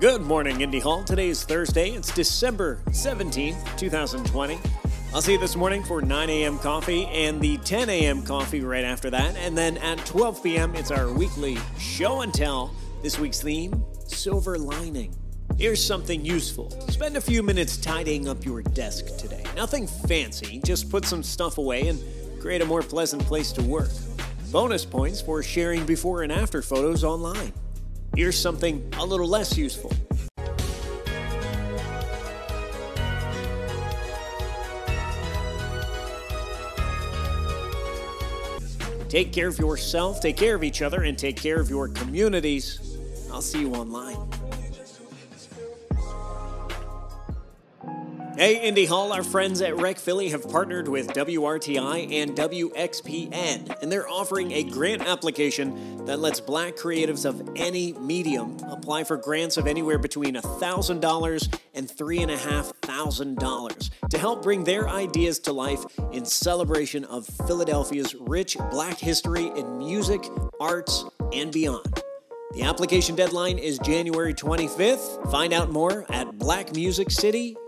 Good morning, Indy Hall. Today is Thursday. It's December 17th, 2020. I'll see you this morning for 9 a.m. coffee and the 10 a.m. coffee right after that. And then at 12 p.m., it's our weekly show and tell. This week's theme Silver Lining. Here's something useful. Spend a few minutes tidying up your desk today. Nothing fancy, just put some stuff away and create a more pleasant place to work. Bonus points for sharing before and after photos online. Here's something a little less useful. Take care of yourself, take care of each other, and take care of your communities. I'll see you online. Hey, Indy Hall, our friends at Rec Philly have partnered with WRTI and WXPN, and they're offering a grant application that lets black creatives of any medium apply for grants of anywhere between $1,000 and $3,500 to help bring their ideas to life in celebration of Philadelphia's rich black history in music, arts, and beyond. The application deadline is January 25th. Find out more at blackmusiccity.com